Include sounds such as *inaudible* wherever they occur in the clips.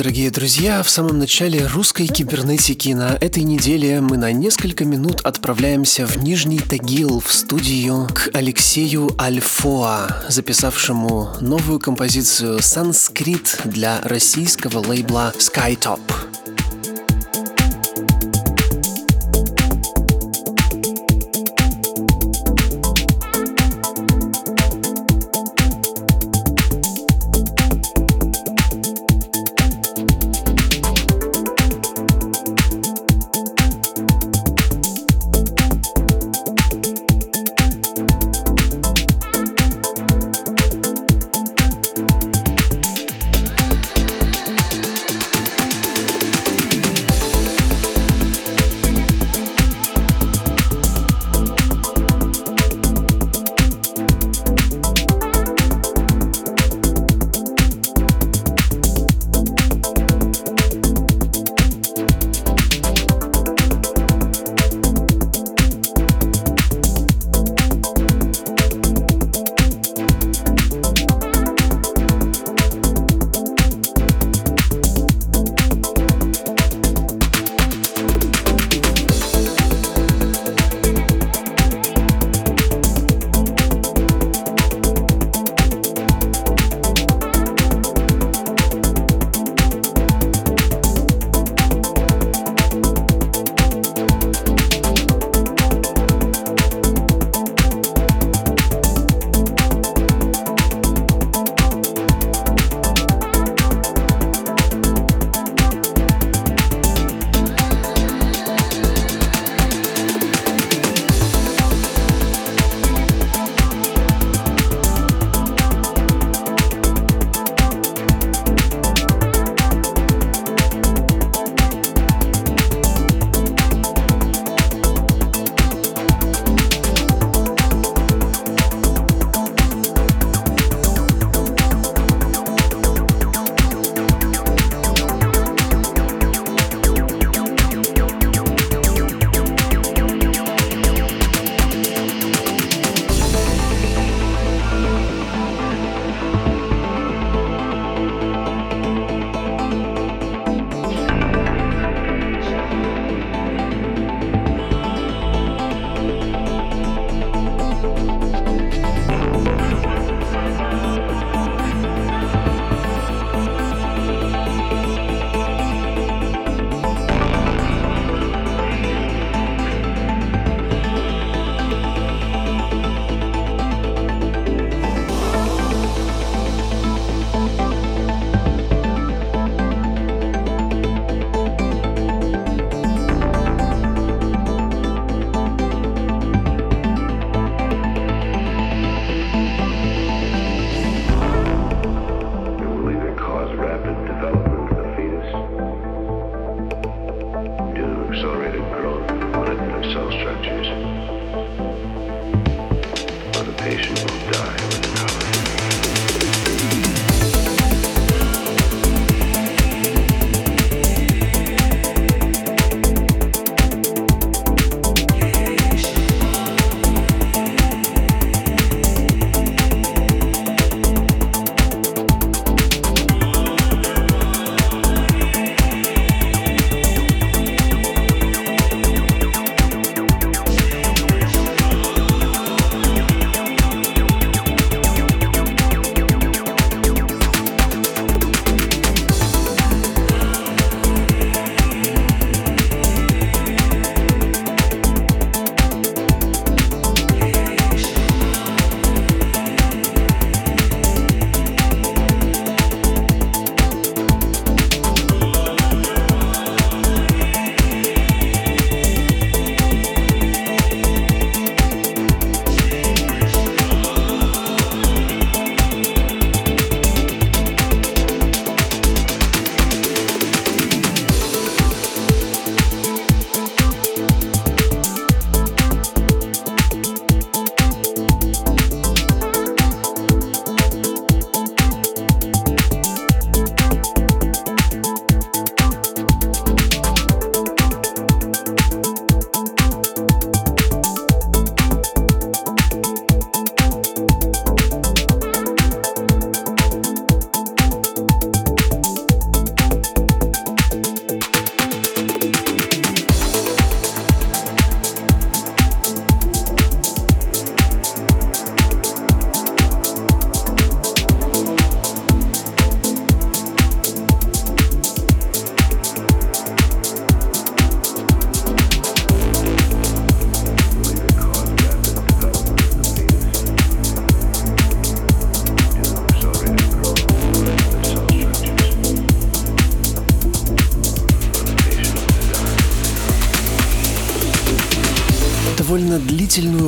Дорогие друзья. В самом начале русской кибернетики на этой неделе мы на несколько минут отправляемся в Нижний Тагил в студию к Алексею Альфоа, записавшему новую композицию «Санскрит» для российского лейбла Skytop.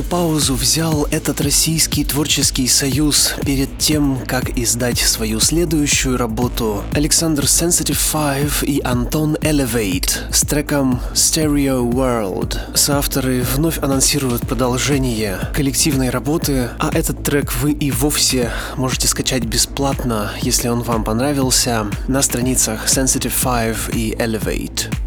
Длительную паузу взял этот российский творческий союз перед тем, как издать свою следующую работу. Александр Sensitive Five и Антон Elevate с треком Stereo World. Соавторы вновь анонсируют продолжение коллективной работы, а этот трек вы и вовсе можете скачать бесплатно, если он вам понравился, на страницах Sensitive Five и Elevate.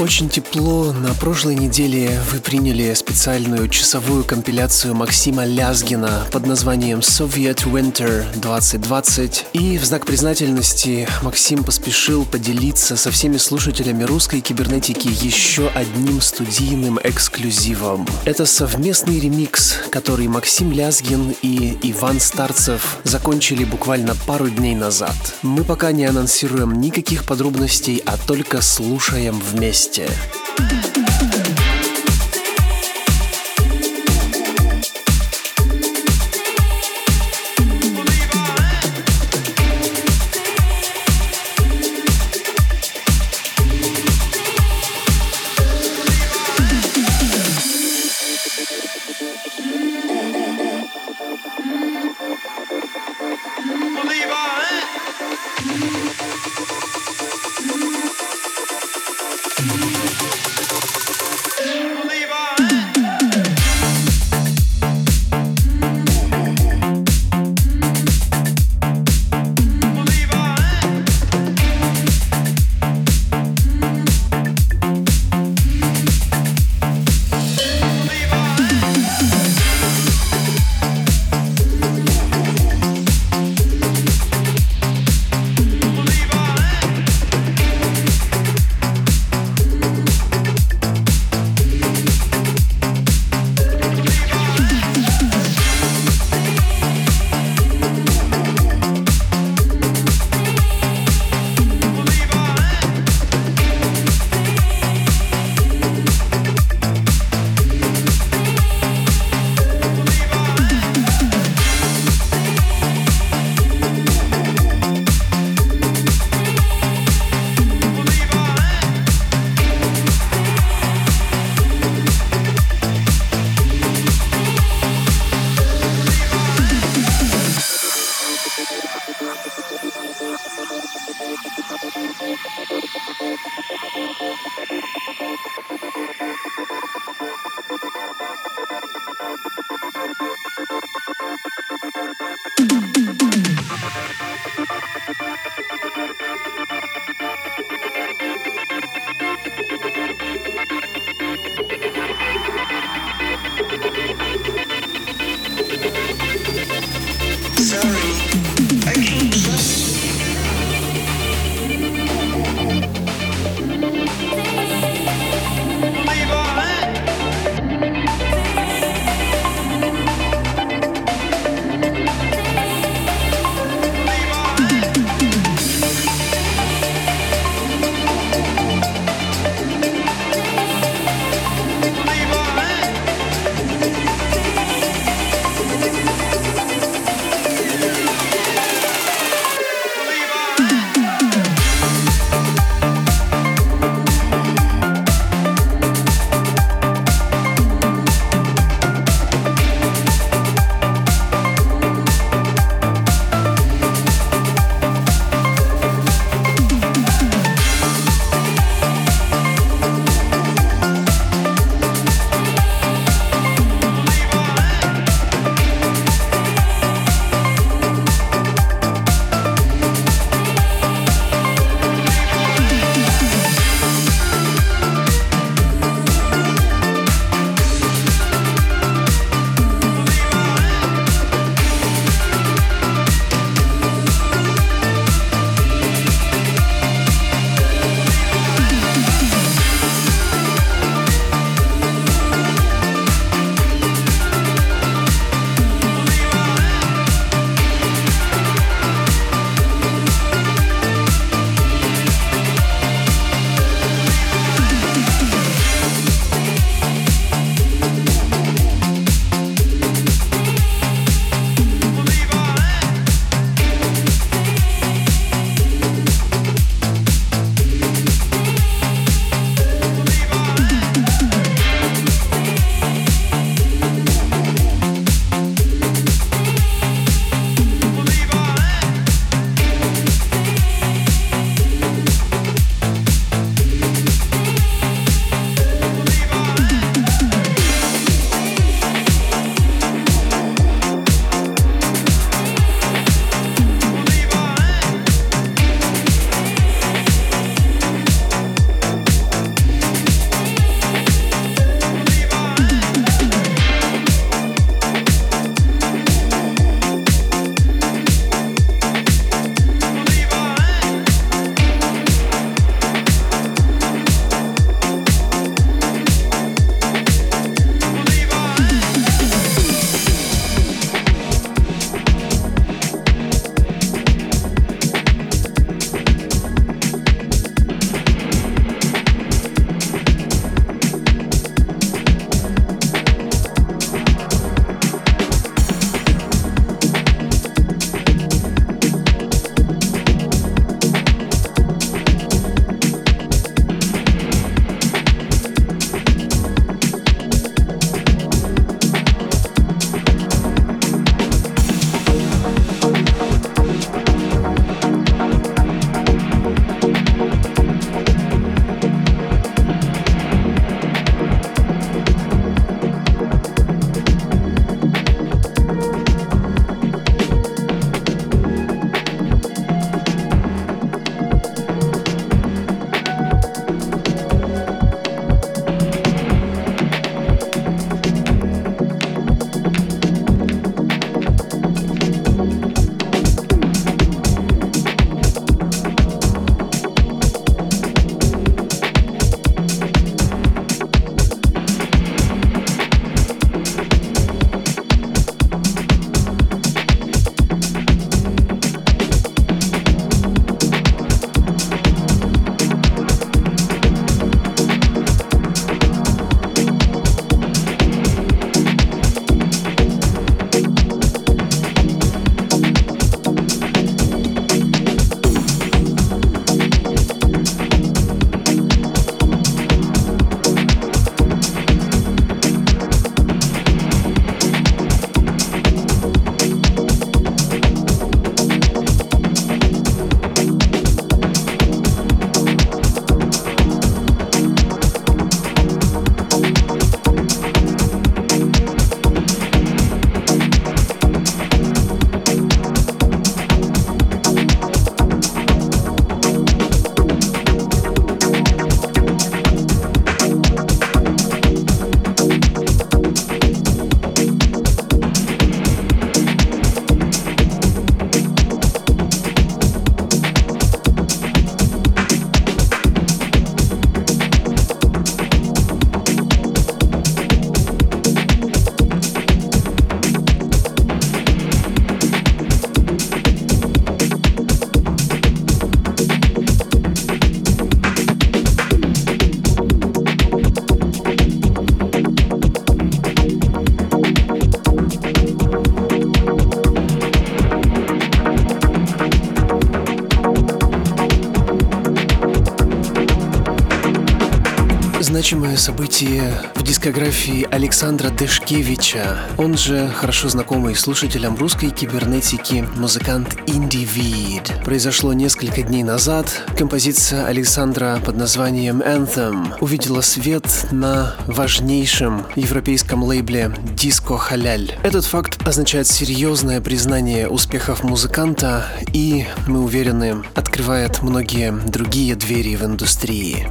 Очень тепло. На прошлой неделе вы приняли специальную часовую компиляцию Максима Лязгина под названием Soviet Winter 2020. И в знак признательности Максим поспешил поделиться со всеми слушателями русской кибернетики еще одним студийным эксклюзивом. Это совместный ремикс, который Максим Лязгин и Иван Старцев закончили буквально пару дней назад. Мы пока не анонсируем никаких подробностей, а только слушаем вместе месте. Событие в дискографии Александра Дешкевича, он же хорошо знакомый слушателям русской кибернетики музыкант Индивид. Произошло несколько дней назад. Композиция Александра под названием Anthem увидела свет на важнейшем европейском лейбле Disco Халяль. Этот факт означает серьезное признание успехов музыканта и, мы уверены, открывает многие другие двери в индустрии.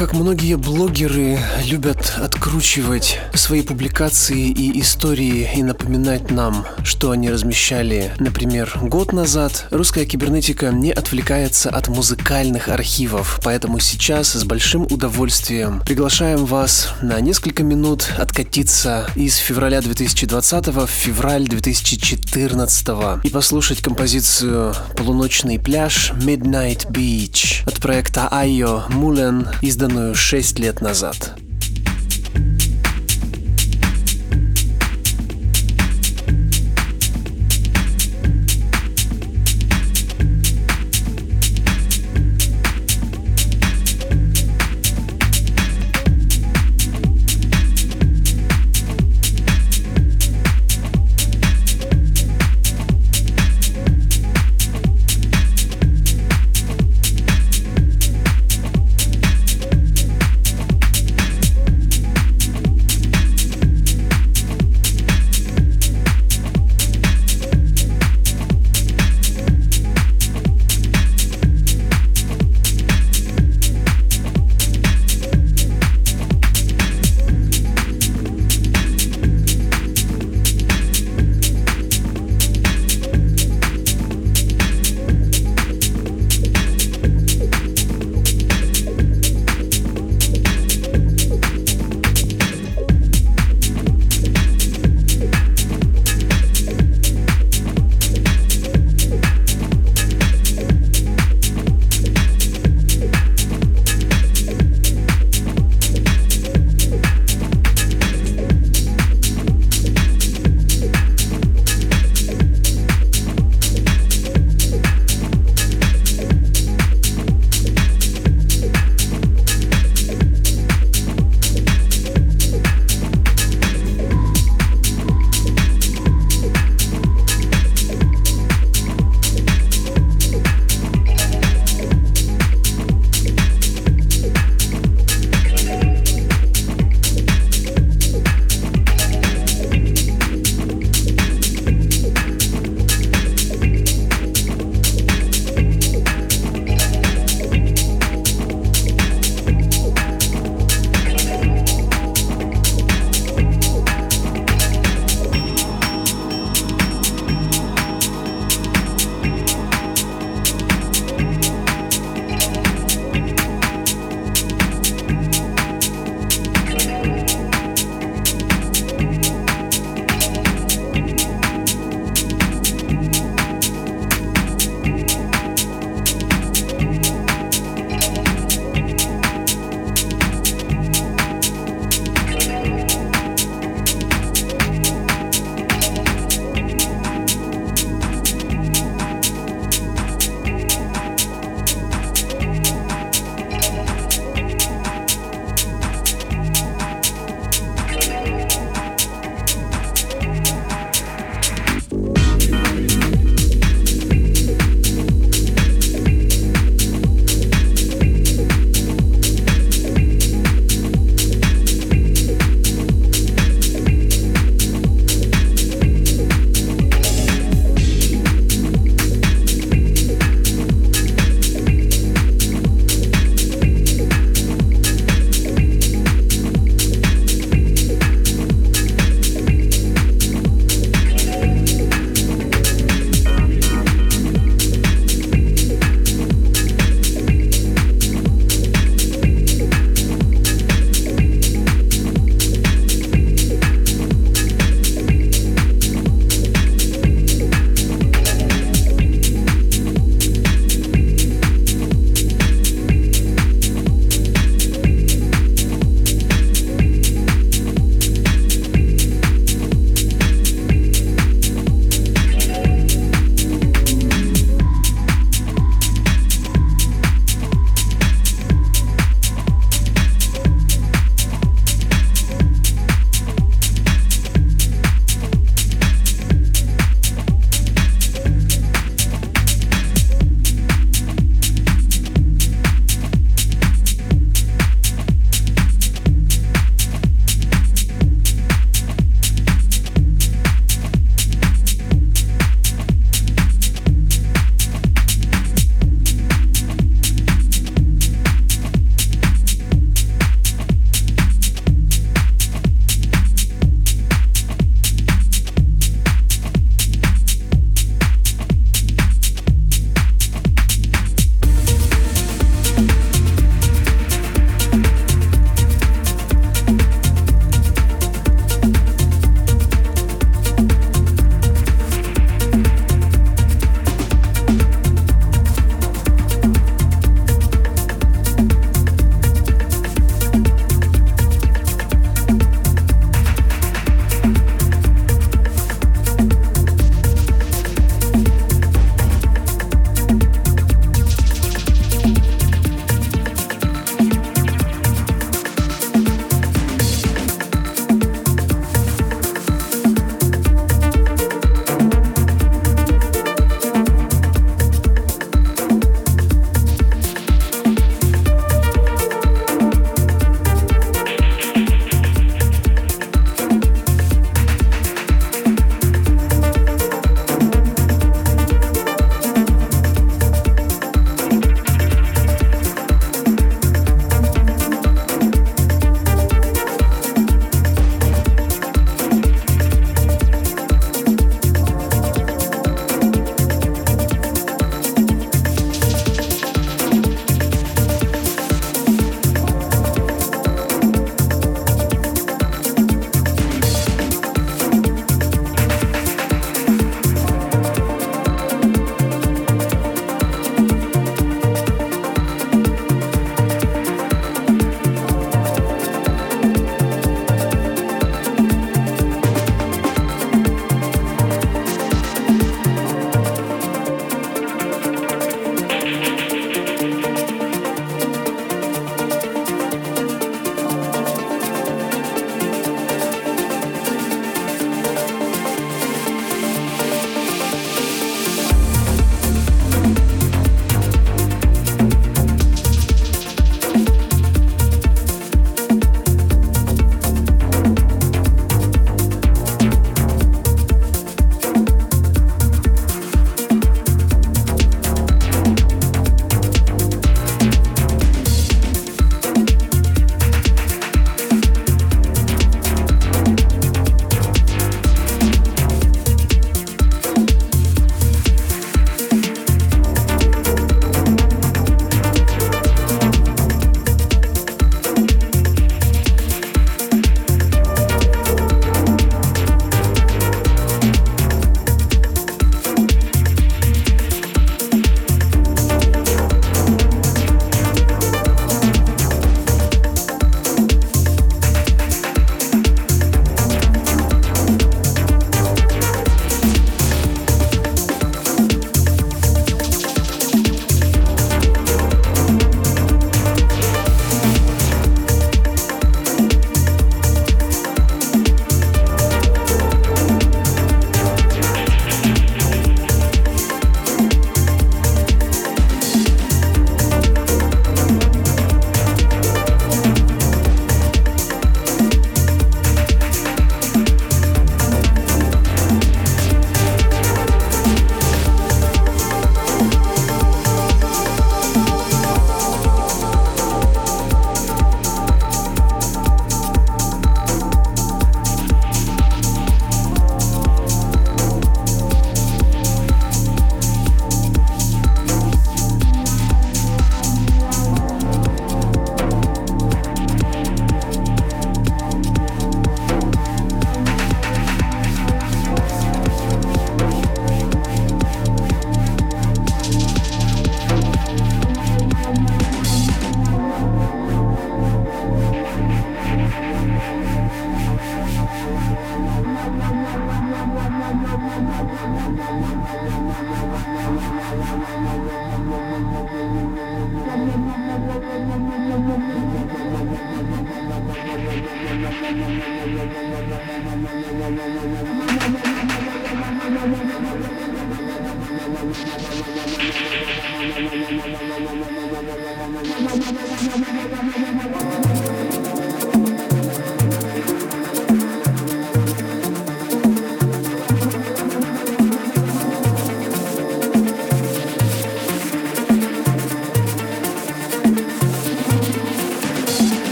Как многие блогеры любят откручивать свои публикации и истории и напоминать нам, что они размещали, например, год назад, русская кибернетика не отвлекается от музыкальных архивов, поэтому сейчас с большим удовольствием приглашаем вас на несколько минут откатиться из февраля 2020 в февраль 2014 и послушать композицию «Полуночный пляж» Midnight Beach от проекта Айо Мулен, изданную 6 лет назад.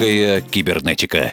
Русская кибернетика.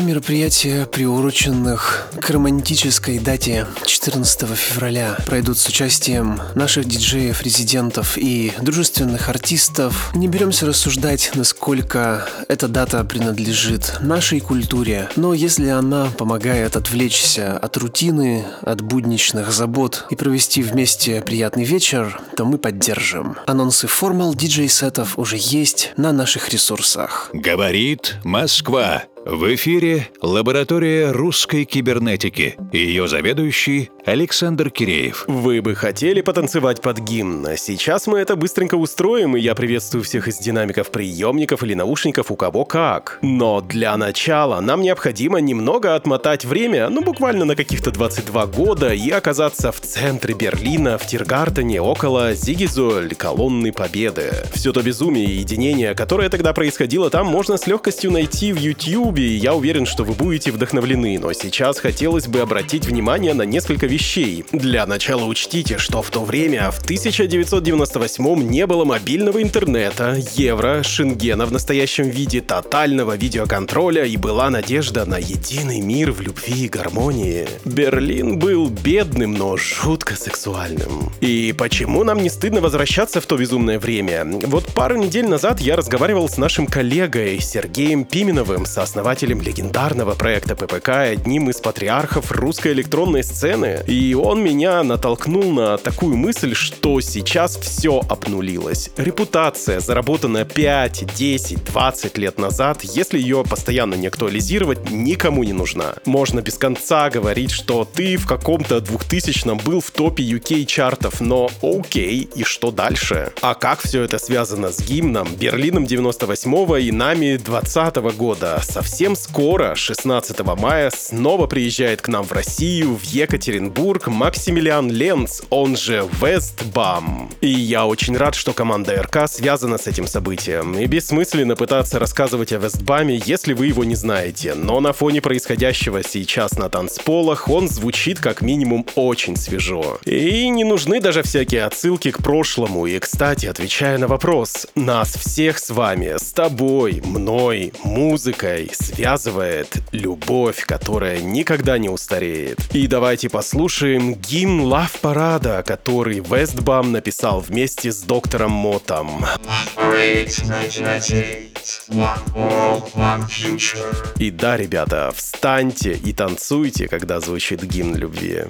Мероприятия, приуроченных к романтической дате 14 февраля, пройдут с участием наших диджеев-резидентов и дружественных артистов. Не беремся рассуждать, насколько эта дата принадлежит нашей культуре, но если она помогает отвлечься от рутины, от будничных забот и провести вместе приятный вечер, то мы поддержим. Анонсы формал диджей-сетов уже есть на наших ресурсах. Говорит Москва. В эфире лаборатория русской кибернетики. Ее заведующий Александр Киреев. Вы бы хотели потанцевать под гимн? Сейчас мы это быстренько устроим, и я приветствую всех из динамиков приемников или наушников у кого как. Но для начала нам необходимо немного отмотать время, ну буквально на каких-то 22 года, и оказаться в центре Берлина, в Тиргартене, около Зигизоль, колонны Победы. Все то безумие и единение, которое тогда происходило там, можно с легкостью найти в YouTube, и я уверен, что вы будете вдохновлены, но сейчас хотелось бы обратить внимание на несколько вещей. Для начала учтите, что в то время, в 1998 не было мобильного интернета, евро, шенгена в настоящем виде, тотального видеоконтроля и была надежда на единый мир в любви и гармонии. Берлин был бедным, но жутко сексуальным. И почему нам не стыдно возвращаться в то безумное время? Вот пару недель назад я разговаривал с нашим коллегой Сергеем Пименовым, сооснователем легендарного проекта ППК и одним из патриархов русской электронной сцены. И он меня натолкнул на такую мысль, что сейчас все обнулилось. Репутация, заработанная 5, 10, 20 лет назад, если ее постоянно не актуализировать, никому не нужна. Можно без конца говорить, что ты в каком-то 2000-м был в топе UK чартов, но окей, и что дальше? А как все это связано с гимном, Берлином 98-го и нами 20 -го года? Совсем скоро, 16 мая, снова приезжает к нам в Россию, в Екатеринбург, Максимилиан Ленц, он же Вестбам. И я очень рад, что команда РК связана с этим событием. И бессмысленно пытаться рассказывать о Вестбаме, если вы его не знаете. Но на фоне происходящего сейчас на танцполах он звучит как минимум очень свежо. И не нужны даже всякие отсылки к прошлому. И, кстати, отвечая на вопрос, нас всех с вами, с тобой, мной, музыкой связывает любовь, которая никогда не устареет. И давайте послушаем гимн Лав Парада, который Вестбам написал вместе с доктором Мотом. И да, ребята, встаньте и танцуйте, когда звучит гимн любви.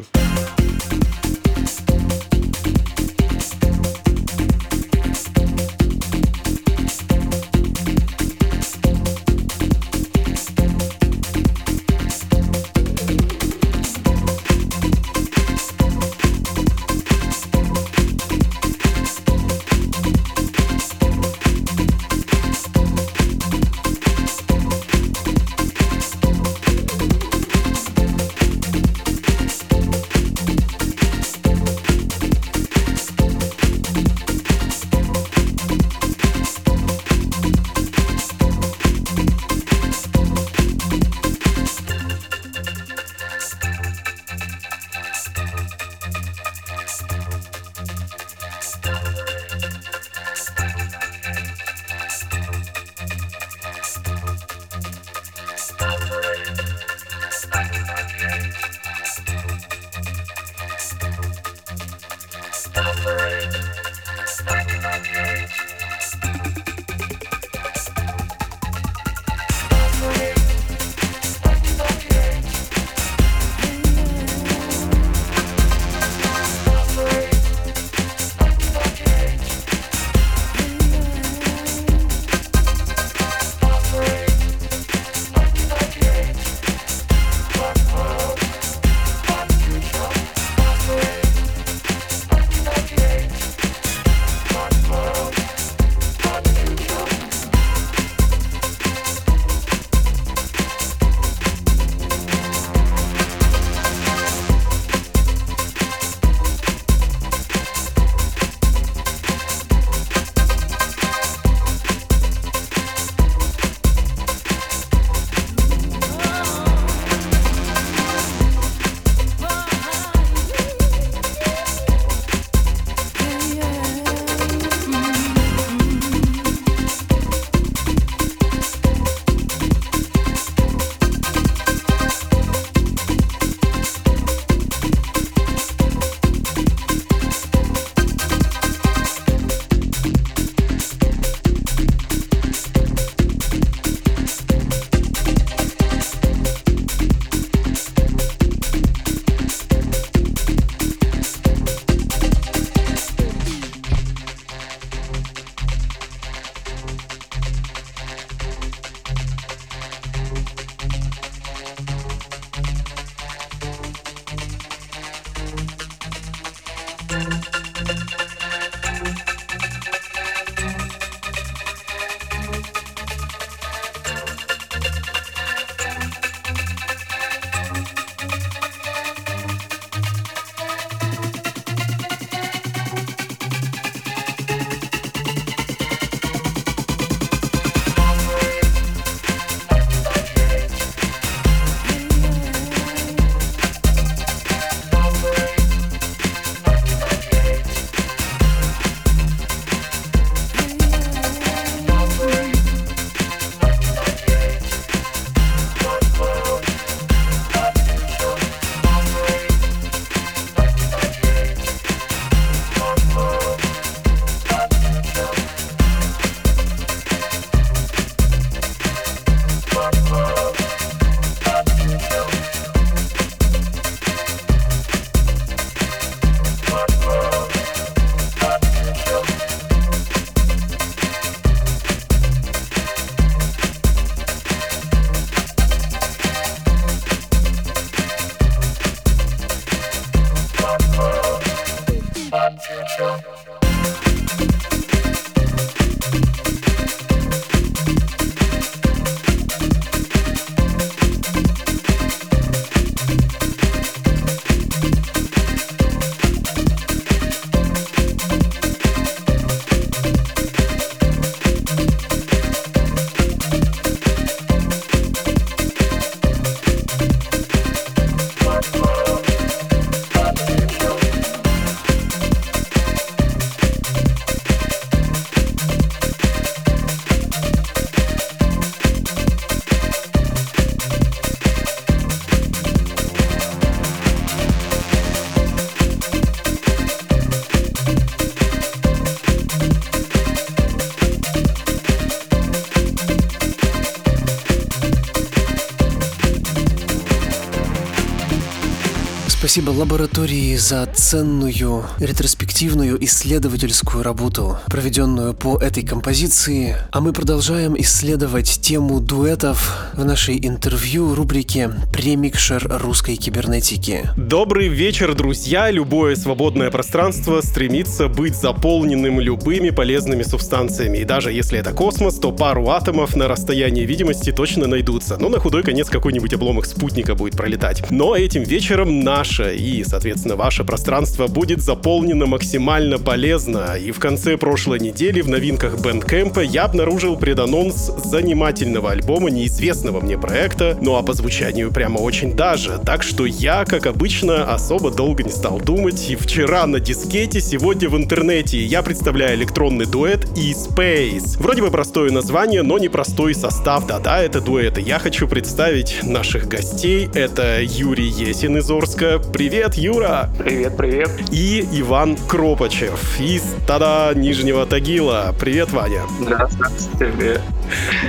Спасибо лаборатории за ценную ретроспективную исследовательскую работу, проведенную по этой композиции. А мы продолжаем исследовать тему дуэтов в нашей интервью рубрике «Премикшер русской кибернетики». Добрый вечер, друзья! Любое свободное пространство стремится быть заполненным любыми полезными субстанциями. И даже если это космос, то пару атомов на расстоянии видимости точно найдутся. Ну, на худой конец какой-нибудь обломок спутника будет пролетать. Но этим вечером наше и, соответственно, ваше пространство будет заполнено максимально полезно. И в конце прошлой недели в новинках Bandcamp я обнаружил преданонс занимательного альбома неизвестного мне проекта, ну а по звучанию прямо очень даже. Так что я, как обычно, особо долго не стал думать. И вчера на дискете, сегодня в интернете я представляю электронный дуэт e-Space. Вроде бы простое название, но непростой состав. Да-да, это дуэт. И я хочу представить наших гостей. Это Юрий Есин из Орска. Привет, Юра! Привет, привет. И Иван Кропачев из Тада Нижнего Тагила. Привет, Ваня. Да, здравствуйте.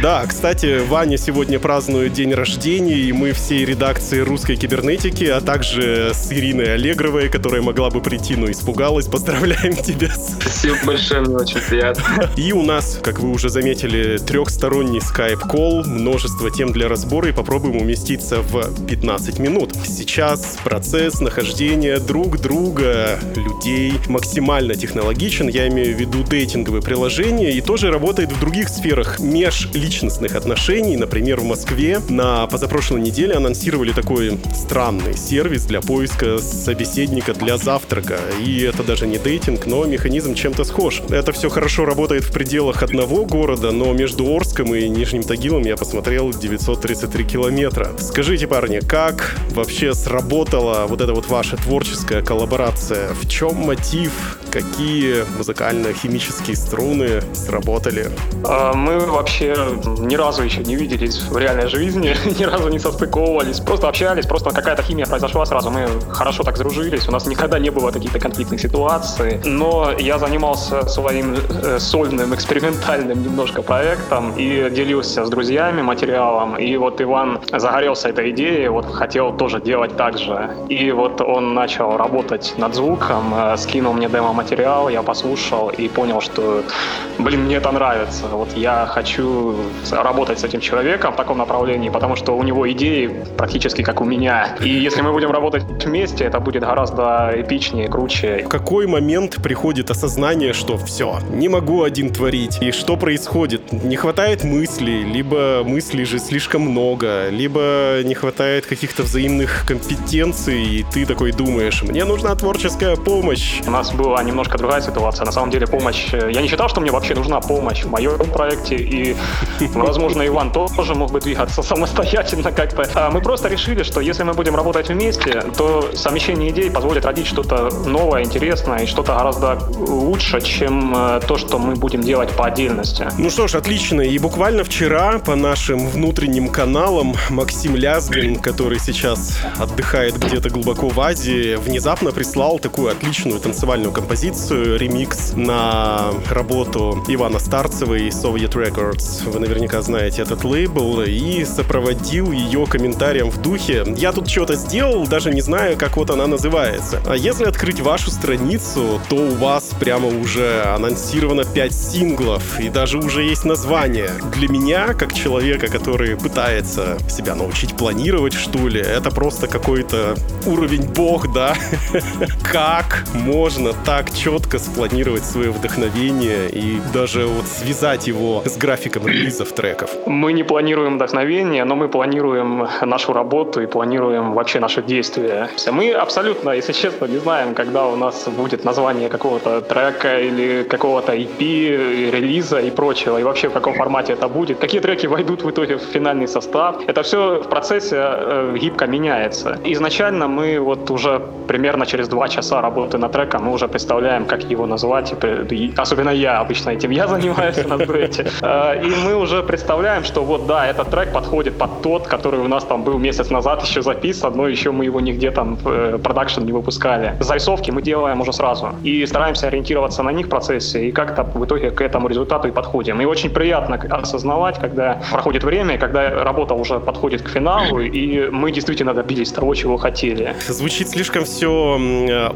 Да, кстати, Ваня сегодня празднует день рождения, и мы всей редакции русской кибернетики, а также с Ириной Аллегровой, которая могла бы прийти, но испугалась. Поздравляем тебя. Спасибо большое, мне очень приятно. И у нас, как вы уже заметили, трехсторонний скайп-колл, множество тем для разбора, и попробуем уместиться в 15 минут. Сейчас процесс нахождения друг друга, людей, максимально технологичен. Я имею в виду дейтинговые приложения, и тоже работает в других сферах межличностных отношений. Например, в Москве на позапрошлой неделе анонсировали такой странный сервис для поиска собеседника для завтрака. И это даже не дейтинг, но механизм чем-то схож. Это все хорошо работает в пределах одного города, но между Орском и Нижним Тагилом я посмотрел 933 километра. Скажите, парни, как вообще сработала вот эта вот ваша творческая коллаборация? В чем мотив? Какие музыкально-химические струны сработали? А, Мы вообще ни разу еще не виделись в реальной жизни, *laughs* ни разу не состыковывались, просто общались, просто какая-то химия произошла сразу, мы хорошо так сдружились, у нас никогда не было каких-то конфликтных ситуаций, но я занимался своим э, сольным, экспериментальным немножко проектом и делился с друзьями материалом, и вот Иван загорелся этой идеей, вот хотел тоже делать так же, и вот он начал работать над звуком, э, скинул мне демо-материал, я послушал и понял, что, блин, мне это нравится, вот я хочу работать с этим человеком в направлении, потому что у него идеи практически как у меня. И если мы будем работать вместе, это будет гораздо эпичнее, круче. В какой момент приходит осознание, что все, не могу один творить? И что происходит? Не хватает мыслей, либо мыслей же слишком много, либо не хватает каких-то взаимных компетенций, и ты такой думаешь, мне нужна творческая помощь. У нас была немножко другая ситуация. На самом деле помощь... э, Я не считал, что мне вообще нужна помощь в моем проекте, и, *laughs* возможно, Иван тоже мог бы двигаться самостоятельно как-то. А Мы просто решили, что если мы будем работать вместе, то совмещение идей позволит родить что-то новое, интересное и что-то гораздо лучше, чем э, то, что мы будем делать по отдельности. Ну что ж, отлично. И буквально вчера по нашим внутренним каналам Максим Лязгин, который сейчас отдыхает где-то глубоко в Азии, внезапно прислал такую отличную танцевальную композицию, ремикс на работу Ивана Старцева и Soviet Records. Вы наверняка знаете этот лейбл. И сопроводил ее комментарием в духе «Я тут что-то сделал, даже не знаю, как вот она называется». А если открыть вашу страницу, то у вас прямо уже анонсировано 5 синглов, и даже уже есть название. Для меня, как человека, который пытается себя научить планировать, что ли, это просто какой-то уровень бог, да? *laughs* Как можно так четко спланировать свое вдохновение и даже вот связать его с графиком релизов треков? Мы не планируем вдохновение, но мы планируем нашу работу и планируем вообще наши действия. Мы абсолютно, если честно, не знаем, когда у нас будет название какого-то трека или какого-то EP, релиза и прочего, и вообще в каком формате это будет, какие треки войдут в итоге в финальный состав. Это все в процессе э, гибко меняется. Изначально мы вот уже примерно через два часа работы над треком мы уже представляем, как его назвать. Особенно я, обычно этим я *laughs* занимаюсь на дуэте. Э, И мы уже представляем, что вот да, этот трек подходит под тот, который у нас там был месяц назад еще записан, но еще мы его нигде там в э, продакшн не выпускали. Зарисовки мы делаем уже сразу. И стараемся ориентироваться на них в процессе, и как-то в итоге к этому результату и подходим. И очень приятно осознавать, когда проходит время, когда работа уже подходит к финалу, и мы действительно добились того, чего хотели. Звучит слишком все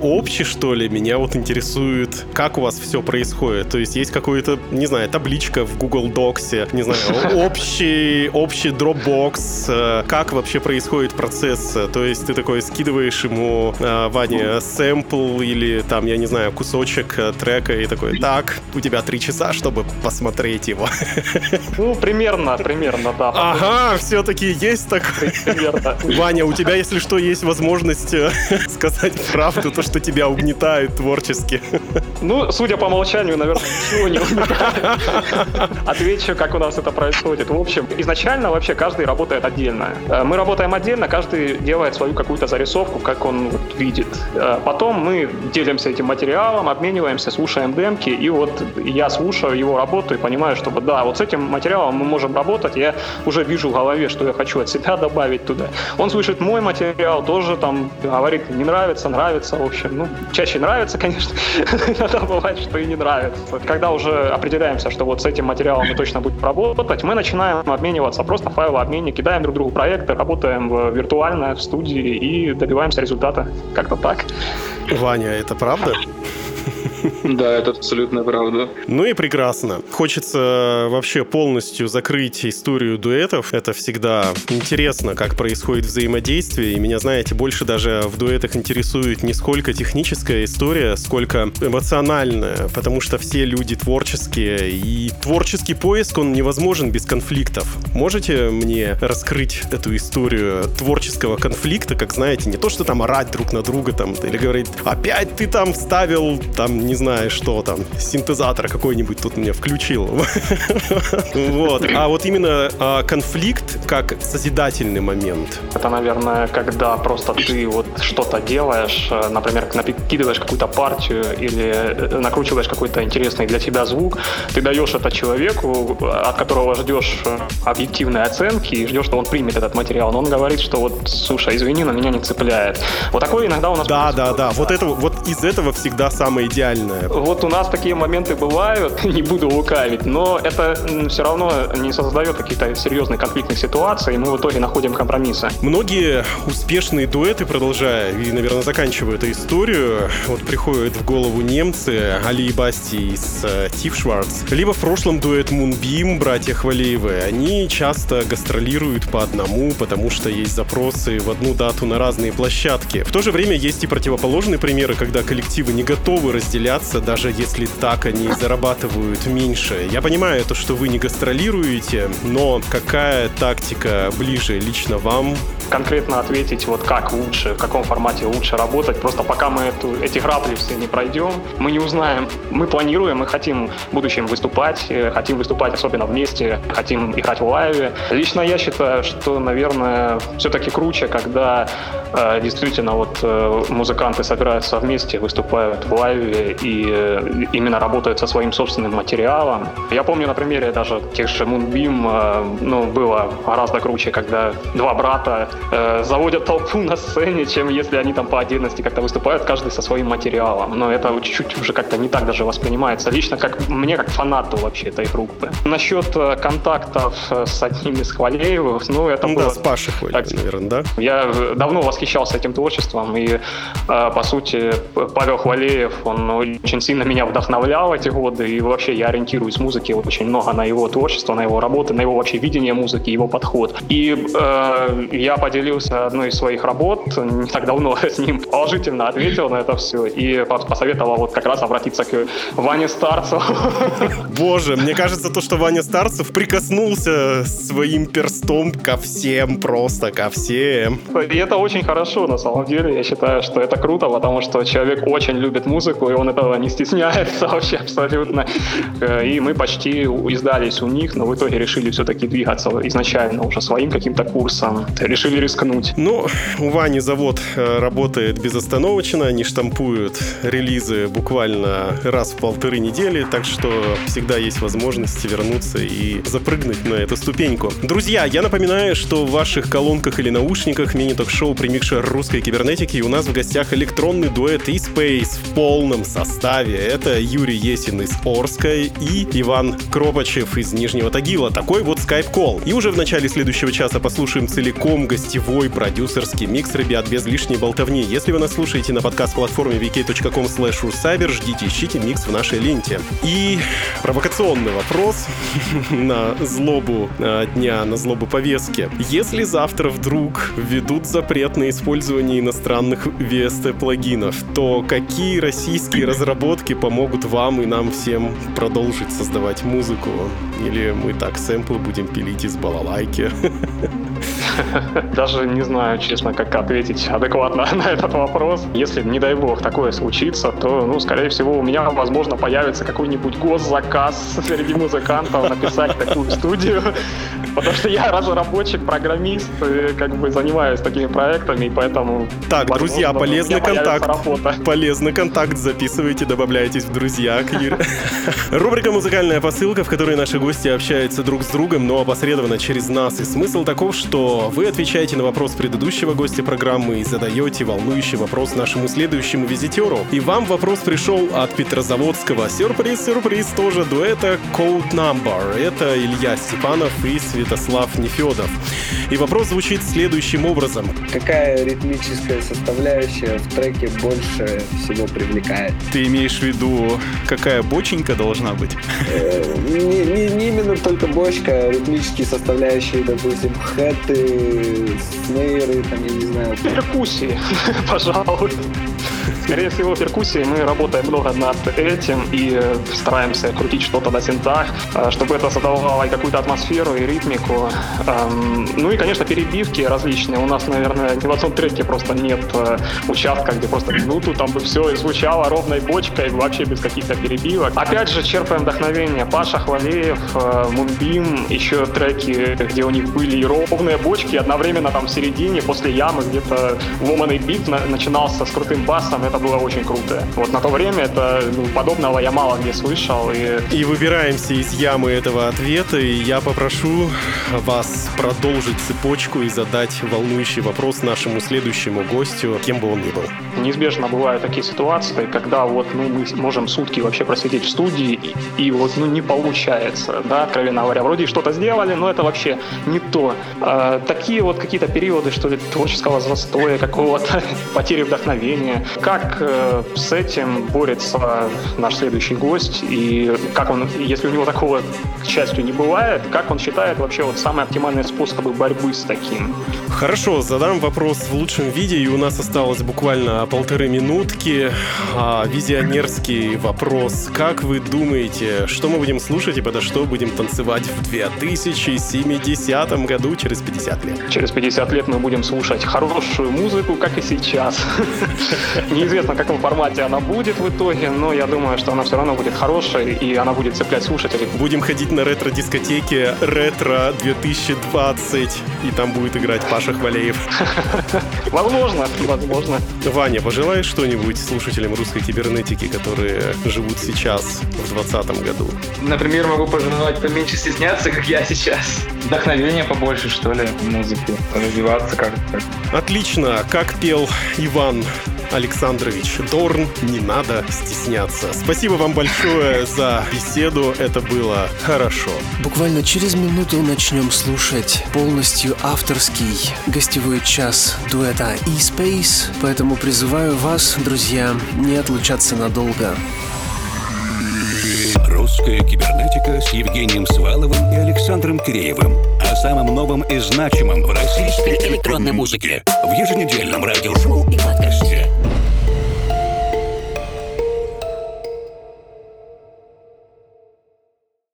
обще, что ли. Меня вот интересует, как у вас все происходит. То есть есть какой-то, не знаю, табличка в Google Docs, не знаю, *laughs* общий, общий Dropbox. Э, как вообще происходит процесс? То есть ты такой скидываешь ему, э, Ваня, сэмпл или там, я не знаю, кусочек э, трека и такой, так, у тебя три часа, чтобы посмотреть его. *laughs* Ну, примерно, примерно, да. Ага, все-таки есть такой. Примерно. Ваня, у тебя, если что, есть возможность *laughs* сказать правду, то, что тебя угнетают творчески. Ну, судя по молчанию, наверное, ничего не угнетает. *laughs* Отвечу, как у нас это происходит. В общем, изначально вообще каждый работает отдельно. Э, мы работаем отдельно, каждый делает свою какую-то зарисовку, как он вот видит. Э, потом мы делимся этим материалом, обмениваемся, слушаем демки, и вот я слушаю его работу и понимаю, что да, вот с этим материалом мы можем работать, я уже вижу в голове, что я хочу от себя добавить туда. Он слышит мой материал, тоже там говорит, не нравится, нравится, в общем, ну, чаще нравится, *laughs* конечно, иногда бывает, что и не нравится. Когда уже определяемся, что вот с этим материалом мы точно будем работать, мы начинаем обмениваться просто файлообмене, кидаем друг другу проекты, работаем в виртуально в студии и добиваемся результата. Как-то так. Ваня, это правда? *laughs* Да, это абсолютно правда. Ну и прекрасно. Хочется вообще полностью закрыть историю дуэтов. Это всегда интересно, как происходит взаимодействие. И меня, знаете, больше даже в дуэтах интересует не сколько техническая история, сколько эмоциональная. Потому что все люди творческие. И творческий поиск, он невозможен без конфликтов. Можете мне раскрыть эту историю творческого конфликта, как знаете, не то, что там орать друг на друга там, или говорить, опять ты там вставил, там, не знаю, что там, синтезатор какой-нибудь тут мне включил. *laughs* Вот. А вот именно а, конфликт как созидательный момент. Это, наверное, когда просто ты вот что-то делаешь, э, например, накидываешь какую-то партию или э, накручиваешь какой-то интересный для тебя звук, ты даешь это человеку, от которого ждешь э, объективной оценки и ждешь, что он примет этот материал. Но он говорит, что вот, слушай, извини, но меня не цепляет. Вот такое иногда у нас Да, да, да. Вот, это, вот из этого всегда самое идеальное. Вот у нас такие моменты бывают, *laughs* не буду лукавить, но это все равно не создает каких-то серьезных конфликтных ситуаций, и мы в итоге находим компромиссы. Многие успешные дуэты, продолжая и, наверное, заканчивая эту историю, вот приходят в голову немцы, Али и Басти из э, Тиф Шварц, либо в прошлом дуэт Мунбим, братья Хвалеевы, они часто гастролируют по одному, потому что есть запросы в одну дату на разные площадки. В то же время есть и противоположные примеры, когда коллективы не готовы разделяться, даже если так они зарабатывают меньше. Я понимаю то, что вы не гастролируете, но какая тактика ближе лично вам? Конкретно ответить, вот как лучше, в каком формате лучше работать, просто пока мы эту, эти грабли все не пройдем, мы не узнаем. Мы планируем, мы хотим в будущем выступать, э, хотим выступать особенно вместе, хотим играть в лайве. Лично я считаю, что, наверное, все-таки круче, когда э, действительно вот э, музыканты собираются вместе, выступают в лайве и э, именно работают со своим собственным материалом. Я помню на примере даже тех же Moonbeam, э, ну, было гораздо круче, когда два брата э, заводят толпу на сцене, чем если они там по отдельности как-то выступают, каждый со своим материалом. Но это чуть-чуть уже как-то не так даже воспринимается. Лично как мне, как фанату вообще этой группы. Насчет контактов с одним из Хвалеевых, ну, это ну, было... Да, с Пашей Хвалеевым, наверное, да? Я давно восхищался этим творчеством, и, по сути, Павел Хвалеев, он очень сильно меня вдохновлял эти годы, и вообще я ориентируюсь в музыке очень много на его творчество, на его работы, на его вообще видение музыки, его подход. И э, я поделился одной из своих работ не так давно *laughs* с ним, положительно ответил на это все и посоветовал вот как раз обратиться к Ване Старцу. *laughs* Боже, мне кажется, то, что Ваня Старцев прикоснулся своим перстом ко всем, просто ко всем. И это очень хорошо, на самом деле. Я считаю, что это круто, потому что человек очень любит музыку, и он этого не стесняется *laughs* вообще абсолютно. Э, и мы почти издались у них, но в итоге решили все-таки двигаться изначально уже своим каким-то курсом. Решили рискнуть. Ну, у Вани завод э, работает безостановочно, они штампуют релизы буквально раз в полторы недели, так что всегда есть возможность вернуться и запрыгнуть на эту ступеньку. Друзья, я напоминаю, что в ваших колонках или наушниках мини-ток-шоу «Примикшер русской кибернетики» у нас в гостях электронный дуэт E-Space в полном составе. Это Юрий Есин из Орской и Иван Кропачев из Нижнего Тагила. Такой вот Call. И уже в начале следующего часа послушаем целиком гостевой продюсерский микс, ребят, без лишней болтовни. Если вы нас слушаете на подкаст-платформе vk.com slash ждите, ищите микс в нашей ленте. И провокационный вопрос *laughs* на злобу э, дня, на злобу повестки. Если завтра вдруг введут запрет на использование иностранных VST-плагинов, то какие российские разработки помогут вам и нам всем продолжить создавать музыку? Или мы так сэмплы будем пилить из балалайки? *laughs* Даже не знаю, честно, как ответить адекватно *laughs* на этот вопрос. Если, не дай бог, такое случится, то, ну, скорее всего, у меня, возможно, появится какой-нибудь госзаказ *laughs* среди музыкантов написать такую студию, потому что я разработчик, программист, и как бы занимаюсь такими проектами, и поэтому... Так, возможно, друзья, полезный контакт. Полезный контакт, записывайте, добавляйтесь в друзья к *laughs* Рубрика «Музыкальная посылка», в которой наши гости общаются друг с другом, но опосредованно через нас. И смысл таков, что вы отвечаете на вопрос предыдущего гостя программы и задаете волнующий вопрос нашему следующему визитеру. И вам вопрос пришел от Петрозаводского. Сюрприз, сюрприз, тоже дуэта Code Number. Это Илья Степанов и Святослав Нефедов. И вопрос звучит следующим образом. Какая ритмическая составляющая в треке больше всего привлекает? Ты имеешь в виду, какая боченька должна быть? Э, не, не, не именно только бочка, а ритмические составляющие, допустим, хэты, снейры, там, я не знаю. Перкуссии, *laughs* пожалуй. Скорее всего, перкуссии мы работаем много над этим и стараемся крутить что-то на синтах, э, чтобы это создавало какую-то атмосферу и ритмику. Эм, ну и, конечно, перебивки различные. У нас, наверное, ни в одном треке просто нет э, участка, где просто минуту там бы все и звучало ровной бочкой, вообще без каких-то перебивок. Опять же, черпаем вдохновение. Паша Хвалеев, э, Мунбим, еще треки, где у них были и ровные бочки, одновременно там в середине, после ямы, где-то ломаный бит начинался с крутым басом. Это было очень круто. Вот на то время это ну, подобного я мало где слышал. И... и выбираемся из ямы этого ответа, и я попрошу вас продолжить цепочку и задать волнующий вопрос нашему следующему гостю, кем бы он ни был. Неизбежно бывают такие ситуации, когда вот ну, мы можем сутки вообще просидеть в студии, и, и вот ну, не получается, да, откровенно говоря. Вроде что-то сделали, но это вообще не то. А, такие вот какие-то периоды, что ли, творческого застоя, какого-то *laughs* потери вдохновения. Как э, с этим борется наш следующий гость и как он, если у него такого, к счастью, не бывает, как он считает вообще вот самые оптимальные способы борьбы с таким? Хорошо, задам вопрос в лучшем виде, и у нас осталось буквально полторы минутки. А, визионерский вопрос. Как вы думаете, что мы будем слушать и подо что будем танцевать в 2070 году, через 50 лет? Через 50 лет мы будем слушать хорошую музыку, как и сейчас. *laughs* Неизвестно, в каком формате она будет в итоге, но я думаю, что она все равно будет хорошей, и она будет цеплять слушателей. Будем ходить на ретро-дискотеке ретро 2020, и там будет играть Паша Хвалеев. *laughs* Возможно, возможно. Ваня, пожелаешь что-нибудь слушателям русской кибернетики, которые живут сейчас, в 2020 году? Например, могу пожелать поменьше стесняться, как я сейчас. Вдохновение побольше, что ли, музыки. Развиваться как-то. Отлично. Как пел Иван Александрович Дорн, не надо стесняться. Спасибо вам большое за беседу, это было хорошо. Буквально через минуту начнем слушать полностью авторский гостевой час дуэта E-Space, поэтому призываю вас, друзья, не отлучаться надолго. Русская кибернетика с Евгением Сваловым и Александром Киреевым. О самом новом и значимом в российской электронной музыке. В еженедельном радиошоу и подкасте.